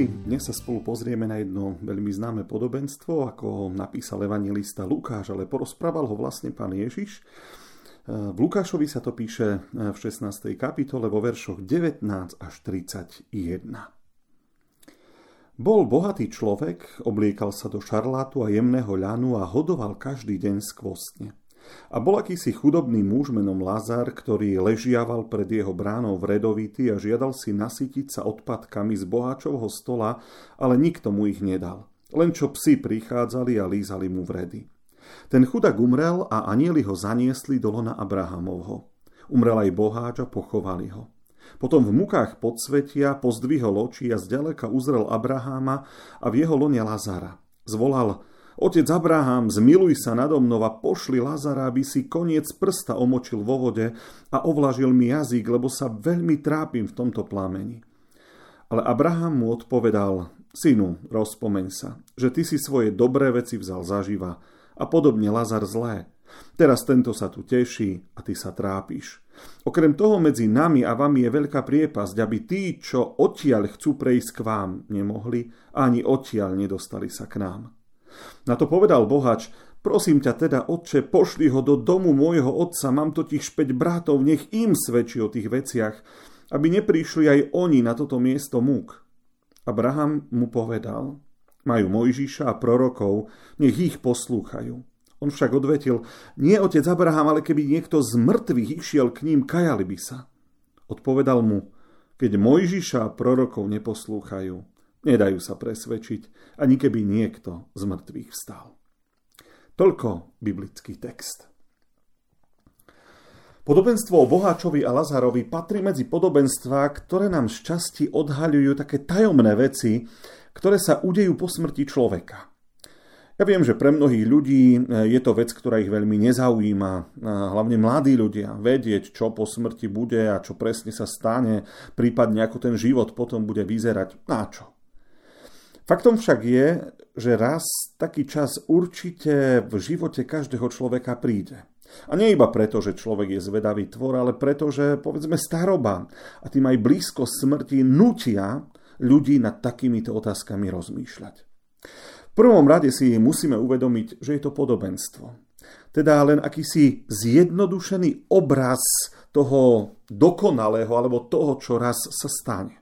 Sestry, dnes sa spolu pozrieme na jedno veľmi známe podobenstvo, ako ho napísal evangelista Lukáš, ale porozprával ho vlastne pán Ježiš. V Lukášovi sa to píše v 16. kapitole vo veršoch 19 až 31. Bol bohatý človek, obliekal sa do šarlátu a jemného ľanu a hodoval každý deň skvostne. A bol akýsi chudobný muž menom Lazar, ktorý ležiaval pred jeho bránou vredovity a žiadal si nasytiť sa odpadkami z boháčovho stola, ale nikto mu ich nedal. Len čo psi prichádzali a lízali mu vredy. Ten chudák umrel a anieli ho zaniesli do lona Abrahamovho. Umrel aj boháč a pochovali ho. Potom v mukách podsvetia pozdvihol oči a zďaleka uzrel Abraháma a v jeho lone Lazara. Zvolal, Otec Abraham, zmiluj sa nado mnou a pošli Lazara, aby si koniec prsta omočil vo vode a ovlažil mi jazyk, lebo sa veľmi trápim v tomto plameni. Ale Abraham mu odpovedal, synu, rozpomeň sa, že ty si svoje dobré veci vzal zaživa a podobne Lazar zlé. Teraz tento sa tu teší a ty sa trápiš. Okrem toho medzi nami a vami je veľká priepasť, aby tí, čo odtiaľ chcú prejsť k vám, nemohli, ani odtiaľ nedostali sa k nám. Na to povedal bohač, prosím ťa teda, otče, pošli ho do domu môjho otca, mám totiž špäť bratov, nech im svedčí o tých veciach, aby neprišli aj oni na toto miesto múk. Abraham mu povedal, majú Mojžiša a prorokov, nech ich poslúchajú. On však odvetil, nie otec Abraham, ale keby niekto z mŕtvych išiel k ním, kajali by sa. Odpovedal mu, keď Mojžiša a prorokov neposlúchajú, Nedajú sa presvedčiť, ani keby niekto z mŕtvych vstal. Toľko biblický text. Podobenstvo o Boháčovi a Lazarovi patrí medzi podobenstvá, ktoré nám z časti odhaľujú také tajomné veci, ktoré sa udejú po smrti človeka. Ja viem, že pre mnohých ľudí e, je to vec, ktorá ich veľmi nezaujíma, hlavne mladí ľudia, vedieť, čo po smrti bude a čo presne sa stane, prípadne ako ten život potom bude vyzerať. Na čo? Faktom však je, že raz taký čas určite v živote každého človeka príde. A nie iba preto, že človek je zvedavý tvor, ale preto, že povedzme staroba a tým aj blízko smrti nutia ľudí nad takýmito otázkami rozmýšľať. V prvom rade si musíme uvedomiť, že je to podobenstvo. Teda len akýsi zjednodušený obraz toho dokonalého alebo toho, čo raz sa stane.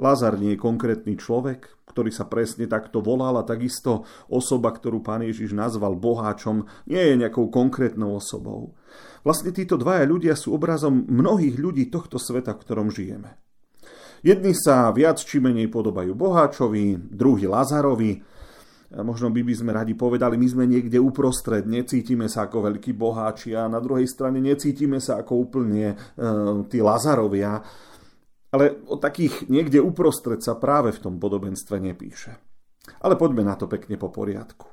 Lázar nie je konkrétny človek, ktorý sa presne takto volal a takisto osoba, ktorú pán Ježiš nazval boháčom, nie je nejakou konkrétnou osobou. Vlastne títo dvaja ľudia sú obrazom mnohých ľudí tohto sveta, v ktorom žijeme. Jedni sa viac či menej podobajú boháčovi, druhý Lazarovi, možno by by sme radi povedali, my sme niekde uprostred, necítime sa ako veľkí boháči a na druhej strane necítime sa ako úplne e, tí Lazarovia. Ale o takých niekde uprostred sa práve v tom podobenstve nepíše. Ale poďme na to pekne po poriadku.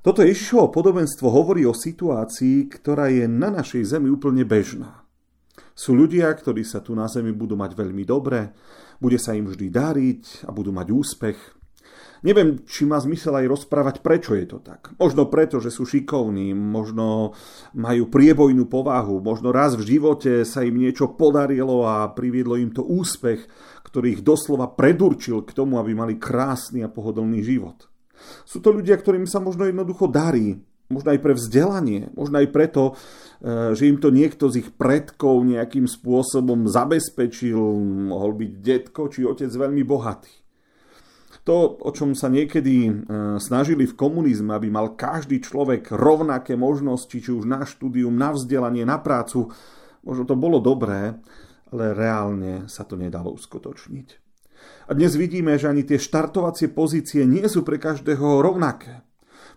Toto Ježišovo podobenstvo hovorí o situácii, ktorá je na našej zemi úplne bežná. Sú ľudia, ktorí sa tu na zemi budú mať veľmi dobre, bude sa im vždy dariť a budú mať úspech. Neviem, či má zmysel aj rozprávať, prečo je to tak. Možno preto, že sú šikovní, možno majú priebojnú povahu, možno raz v živote sa im niečo podarilo a priviedlo im to úspech, ktorý ich doslova predurčil k tomu, aby mali krásny a pohodlný život. Sú to ľudia, ktorým sa možno jednoducho darí, možno aj pre vzdelanie, možno aj preto, e, že im to niekto z ich predkov nejakým spôsobom zabezpečil, mohol byť detko či otec veľmi bohatý. To, o čom sa niekedy e, snažili v komunizme, aby mal každý človek rovnaké možnosti, či už na štúdium, na vzdelanie, na prácu, možno to bolo dobré, ale reálne sa to nedalo uskutočniť. A dnes vidíme, že ani tie štartovacie pozície nie sú pre každého rovnaké.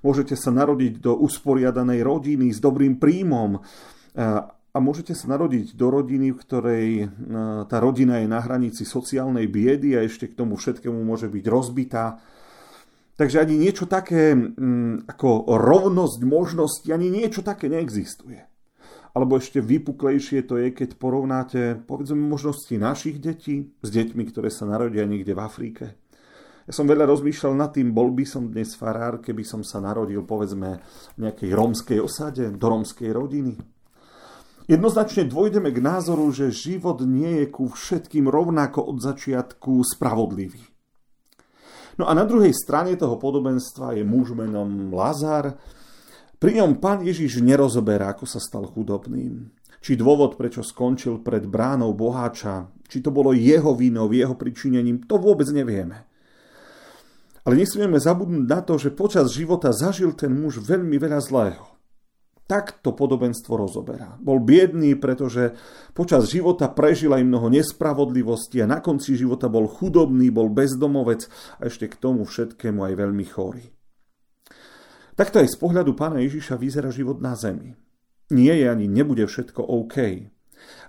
Môžete sa narodiť do usporiadanej rodiny s dobrým príjmom, e, a môžete sa narodiť do rodiny, v ktorej e, tá rodina je na hranici sociálnej biedy a ešte k tomu všetkému môže byť rozbitá. Takže ani niečo také ako rovnosť možnosti, ani niečo také neexistuje. Alebo ešte vypuklejšie to je, keď porovnáte povedzme možnosti našich detí s deťmi, ktoré sa narodia niekde v Afrike. Ja som veľa rozmýšľal nad tým, bol by som dnes farár, keby som sa narodil povedzme v nejakej rómskej osade, do rómskej rodiny. Jednoznačne dôjdeme k názoru, že život nie je ku všetkým rovnako od začiatku spravodlivý. No a na druhej strane toho podobenstva je muž menom Lazar. Pri ňom pán Ježiš nerozoberá, ako sa stal chudobným. Či dôvod, prečo skončil pred bránou boháča, či to bolo jeho vinou, jeho pričinením, to vôbec nevieme. Ale nesmieme zabudnúť na to, že počas života zažil ten muž veľmi veľa zlého tak to podobenstvo rozoberá. Bol biedný, pretože počas života prežil aj mnoho nespravodlivosti a na konci života bol chudobný, bol bezdomovec a ešte k tomu všetkému aj veľmi chorý. Takto aj z pohľadu pána Ježiša vyzerá život na zemi. Nie je ani nebude všetko OK.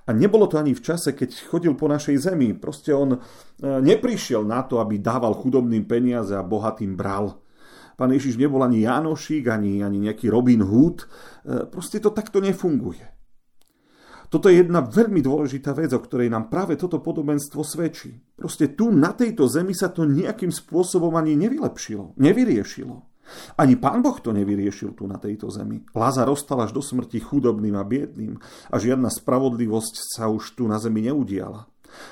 A nebolo to ani v čase, keď chodil po našej zemi. Proste on e, neprišiel na to, aby dával chudobným peniaze a bohatým bral. Pán Ježiš nebol ani Janošík, ani, ani nejaký Robin Hood. E, proste to takto nefunguje. Toto je jedna veľmi dôležitá vec, o ktorej nám práve toto podobenstvo svedčí. Proste tu na tejto zemi sa to nejakým spôsobom ani nevylepšilo, nevyriešilo. Ani pán Boh to nevyriešil tu na tejto zemi. Lázar ostal až do smrti chudobným a biedným a žiadna spravodlivosť sa už tu na zemi neudiala.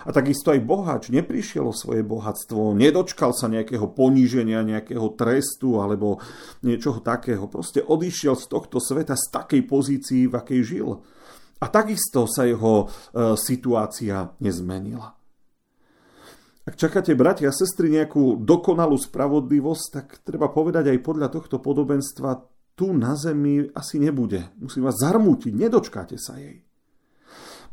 A takisto aj boháč neprišiel o svoje bohatstvo, nedočkal sa nejakého poníženia, nejakého trestu alebo niečoho takého. Proste odišiel z tohto sveta z takej pozícii, v akej žil. A takisto sa jeho e, situácia nezmenila. Ak čakáte, bratia a sestry, nejakú dokonalú spravodlivosť, tak treba povedať aj podľa tohto podobenstva, tu na zemi asi nebude. Musím vás zarmútiť, nedočkáte sa jej.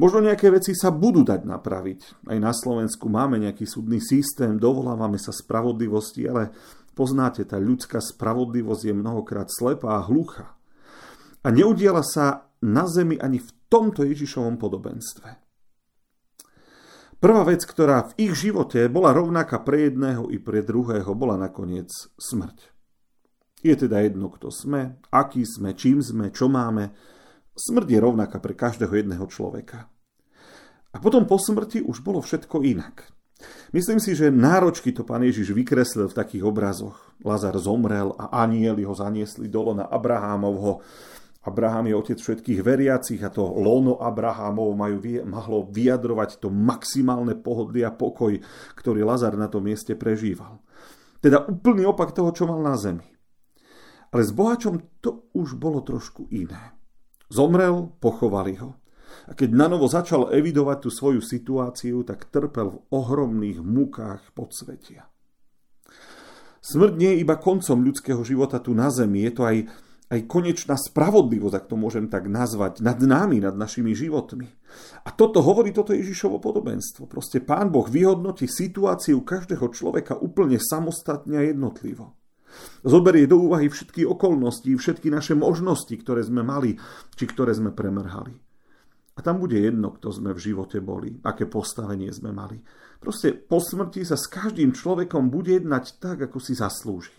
Možno nejaké veci sa budú dať napraviť. Aj na Slovensku máme nejaký súdny systém, dovolávame sa spravodlivosti, ale poznáte, tá ľudská spravodlivosť je mnohokrát slepá a hluchá. A neudiala sa na zemi ani v tomto Ježišovom podobenstve. Prvá vec, ktorá v ich živote bola rovnaká pre jedného i pre druhého, bola nakoniec smrť. Je teda jedno, kto sme, aký sme, čím sme, čo máme, Smrť je rovnaká pre každého jedného človeka. A potom po smrti už bolo všetko inak. Myslím si, že náročky to pán Ježiš vykreslil v takých obrazoch. Lazar zomrel a anieli ho zaniesli dolo na Abrahámovho. Abraham je otec všetkých veriacich a to lono Abrahámov majú, mohlo vyjadrovať to maximálne pohodlie a pokoj, ktorý Lazar na tom mieste prežíval. Teda úplný opak toho, čo mal na zemi. Ale s bohačom to už bolo trošku iné. Zomrel, pochovali ho. A keď nanovo začal evidovať tú svoju situáciu, tak trpel v ohromných mukách podsvetia. Smrť nie je iba koncom ľudského života tu na zemi, je to aj, aj konečná spravodlivosť, ak to môžem tak nazvať, nad nami, nad našimi životmi. A toto hovorí toto Ježišovo podobenstvo. Proste Pán Boh vyhodnotí situáciu každého človeka úplne samostatne a jednotlivo. Zoberie do úvahy všetky okolnosti, všetky naše možnosti, ktoré sme mali, či ktoré sme premrhali. A tam bude jedno, kto sme v živote boli, aké postavenie sme mali. Proste po smrti sa s každým človekom bude jednať tak, ako si zaslúži.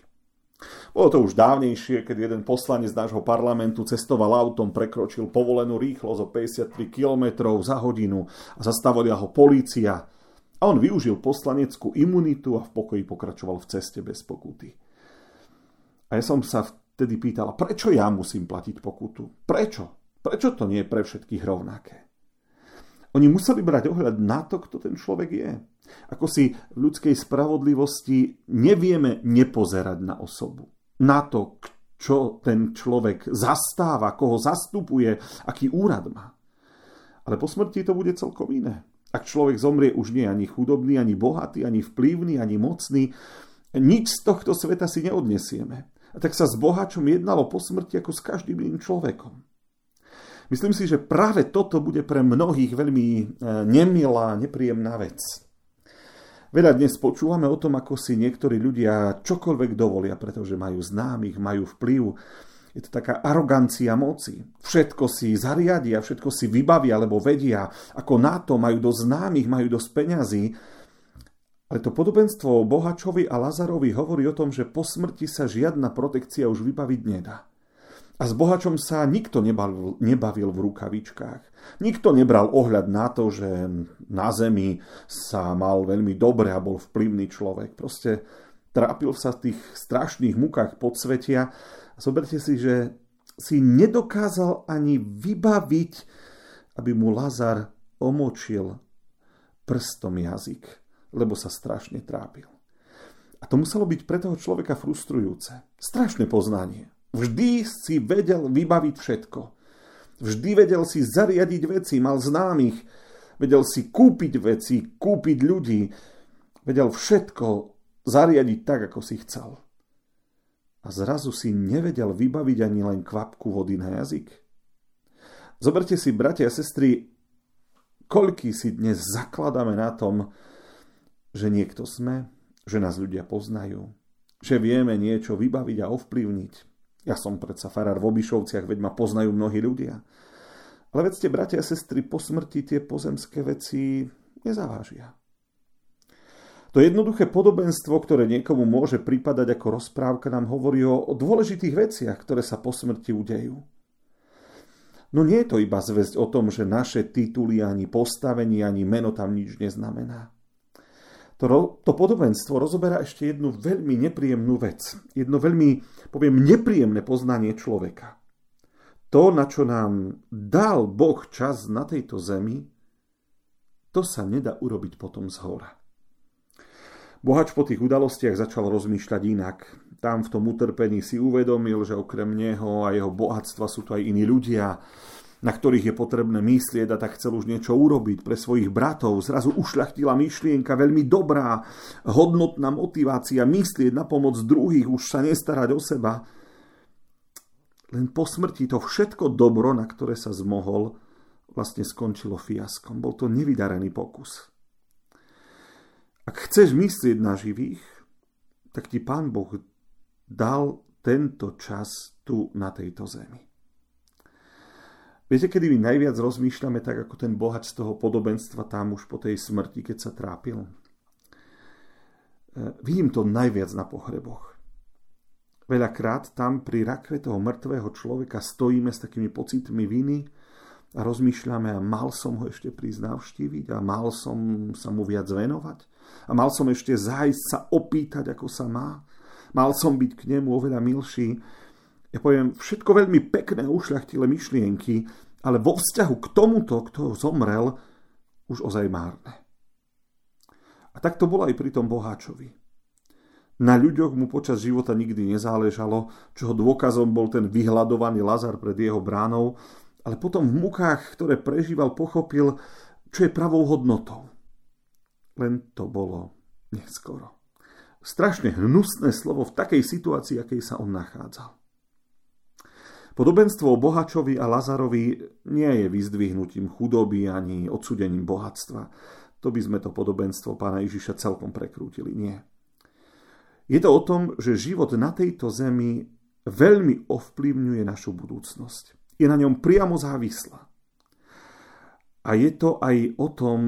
Bolo to už dávnejšie, keď jeden poslanec nášho parlamentu cestoval autom, prekročil povolenú rýchlosť o 53 km za hodinu a zastavila ho polícia. A on využil poslaneckú imunitu a v pokoji pokračoval v ceste bez pokuty. A ja som sa vtedy pýtala, prečo ja musím platiť pokutu? Prečo? Prečo to nie je pre všetkých rovnaké? Oni museli brať ohľad na to, kto ten človek je. Ako si v ľudskej spravodlivosti nevieme nepozerať na osobu. Na to, čo ten človek zastáva, koho zastupuje, aký úrad má. Ale po smrti to bude celkom iné. Ak človek zomrie, už nie je ani chudobný, ani bohatý, ani vplyvný, ani mocný. Nič z tohto sveta si neodnesieme. A tak sa s bohačom jednalo po smrti ako s každým iným človekom. Myslím si, že práve toto bude pre mnohých veľmi e, nemilá, nepríjemná vec. Veľa dnes počúvame o tom, ako si niektorí ľudia čokoľvek dovolia, pretože majú známych, majú vplyv. Je to taká arogancia moci. Všetko si zariadia, všetko si vybavia, alebo vedia, ako na to majú dosť známych, majú dosť peňazí. Ale to podobenstvo o Bohačovi a Lazarovi hovorí o tom, že po smrti sa žiadna protekcia už vybaviť nedá. A s bohačom sa nikto nebavil, nebavil v rukavičkách. Nikto nebral ohľad na to, že na zemi sa mal veľmi dobre a bol vplyvný človek. Proste trápil sa v tých strašných mukách podsvetia. A zoberte si, že si nedokázal ani vybaviť, aby mu Lazar omočil prstom jazyk, lebo sa strašne trápil. A to muselo byť pre toho človeka frustrujúce. Strašné poznanie. Vždy si vedel vybaviť všetko. Vždy vedel si zariadiť veci, mal známych, vedel si kúpiť veci, kúpiť ľudí, vedel všetko zariadiť tak, ako si chcel. A zrazu si nevedel vybaviť ani len kvapku vody na jazyk. Zoberte si, bratia a sestry, koľký si dnes zakladáme na tom, že niekto sme, že nás ľudia poznajú, že vieme niečo vybaviť a ovplyvniť, ja som predsa farár v Obišovciach, veď ma poznajú mnohí ľudia. Ale vedzte, bratia a sestry, po smrti tie pozemské veci nezavážia. To jednoduché podobenstvo, ktoré niekomu môže pripadať ako rozprávka, nám hovorí o, dôležitých veciach, ktoré sa po smrti udejú. No nie je to iba zväzť o tom, že naše tituly, ani postavenie, ani meno tam nič neznamená. To, to podobenstvo rozoberá ešte jednu veľmi nepríjemnú vec. Jedno veľmi, poviem, nepríjemné poznanie človeka. To, na čo nám dal Boh čas na tejto zemi, to sa nedá urobiť potom z hora. Bohač po tých udalostiach začal rozmýšľať inak. Tam v tom utrpení si uvedomil, že okrem neho a jeho bohatstva sú tu aj iní ľudia, na ktorých je potrebné myslieť a tak chcel už niečo urobiť pre svojich bratov. Zrazu ušľachtila myšlienka veľmi dobrá, hodnotná motivácia myslieť na pomoc druhých, už sa nestarať o seba. Len po smrti to všetko dobro, na ktoré sa zmohol, vlastne skončilo fiaskom. Bol to nevydarený pokus. Ak chceš myslieť na živých, tak ti Pán Boh dal tento čas tu na tejto zemi. Viete, kedy my najviac rozmýšľame tak, ako ten bohač z toho podobenstva tam už po tej smrti, keď sa trápil? E, vidím to najviac na pohreboch. Veľakrát tam pri rakve toho mŕtvého človeka stojíme s takými pocitmi viny a rozmýšľame, a mal som ho ešte prísť navštíviť a mal som sa mu viac venovať a mal som ešte zájsť sa opýtať, ako sa má. Mal som byť k nemu oveľa milší ja poviem, všetko veľmi pekné, ušľachtilé myšlienky, ale vo vzťahu k tomuto, kto zomrel, už ozaj márne. A tak to bolo aj pri tom boháčovi. Na ľuďoch mu počas života nikdy nezáležalo, čoho dôkazom bol ten vyhľadovaný Lazar pred jeho bránou, ale potom v mukách, ktoré prežíval, pochopil, čo je pravou hodnotou. Len to bolo neskoro. Strašne hnusné slovo v takej situácii, akej sa on nachádzal. Podobenstvo o Bohačovi a Lazarovi nie je vyzdvihnutím chudoby ani odsudením bohatstva. To by sme to podobenstvo pána Ježiša celkom prekrútili. Nie. Je to o tom, že život na tejto zemi veľmi ovplyvňuje našu budúcnosť. Je na ňom priamo závislá. A je to aj o tom,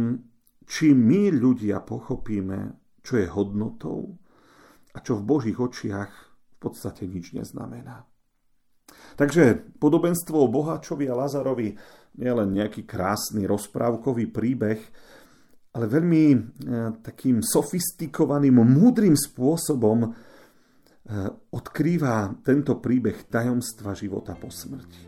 či my ľudia pochopíme, čo je hodnotou a čo v Božích očiach v podstate nič neznamená. Takže podobenstvo o Boháčovi a Lazarovi nie len nejaký krásny rozprávkový príbeh, ale veľmi e, takým sofistikovaným, múdrym spôsobom e, odkrýva tento príbeh tajomstva života po smrti.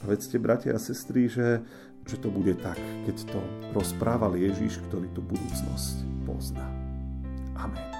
A vedzte, bratia a sestry, že, že to bude tak, keď to rozprával Ježiš, ktorý tú budúcnosť pozná. Amen.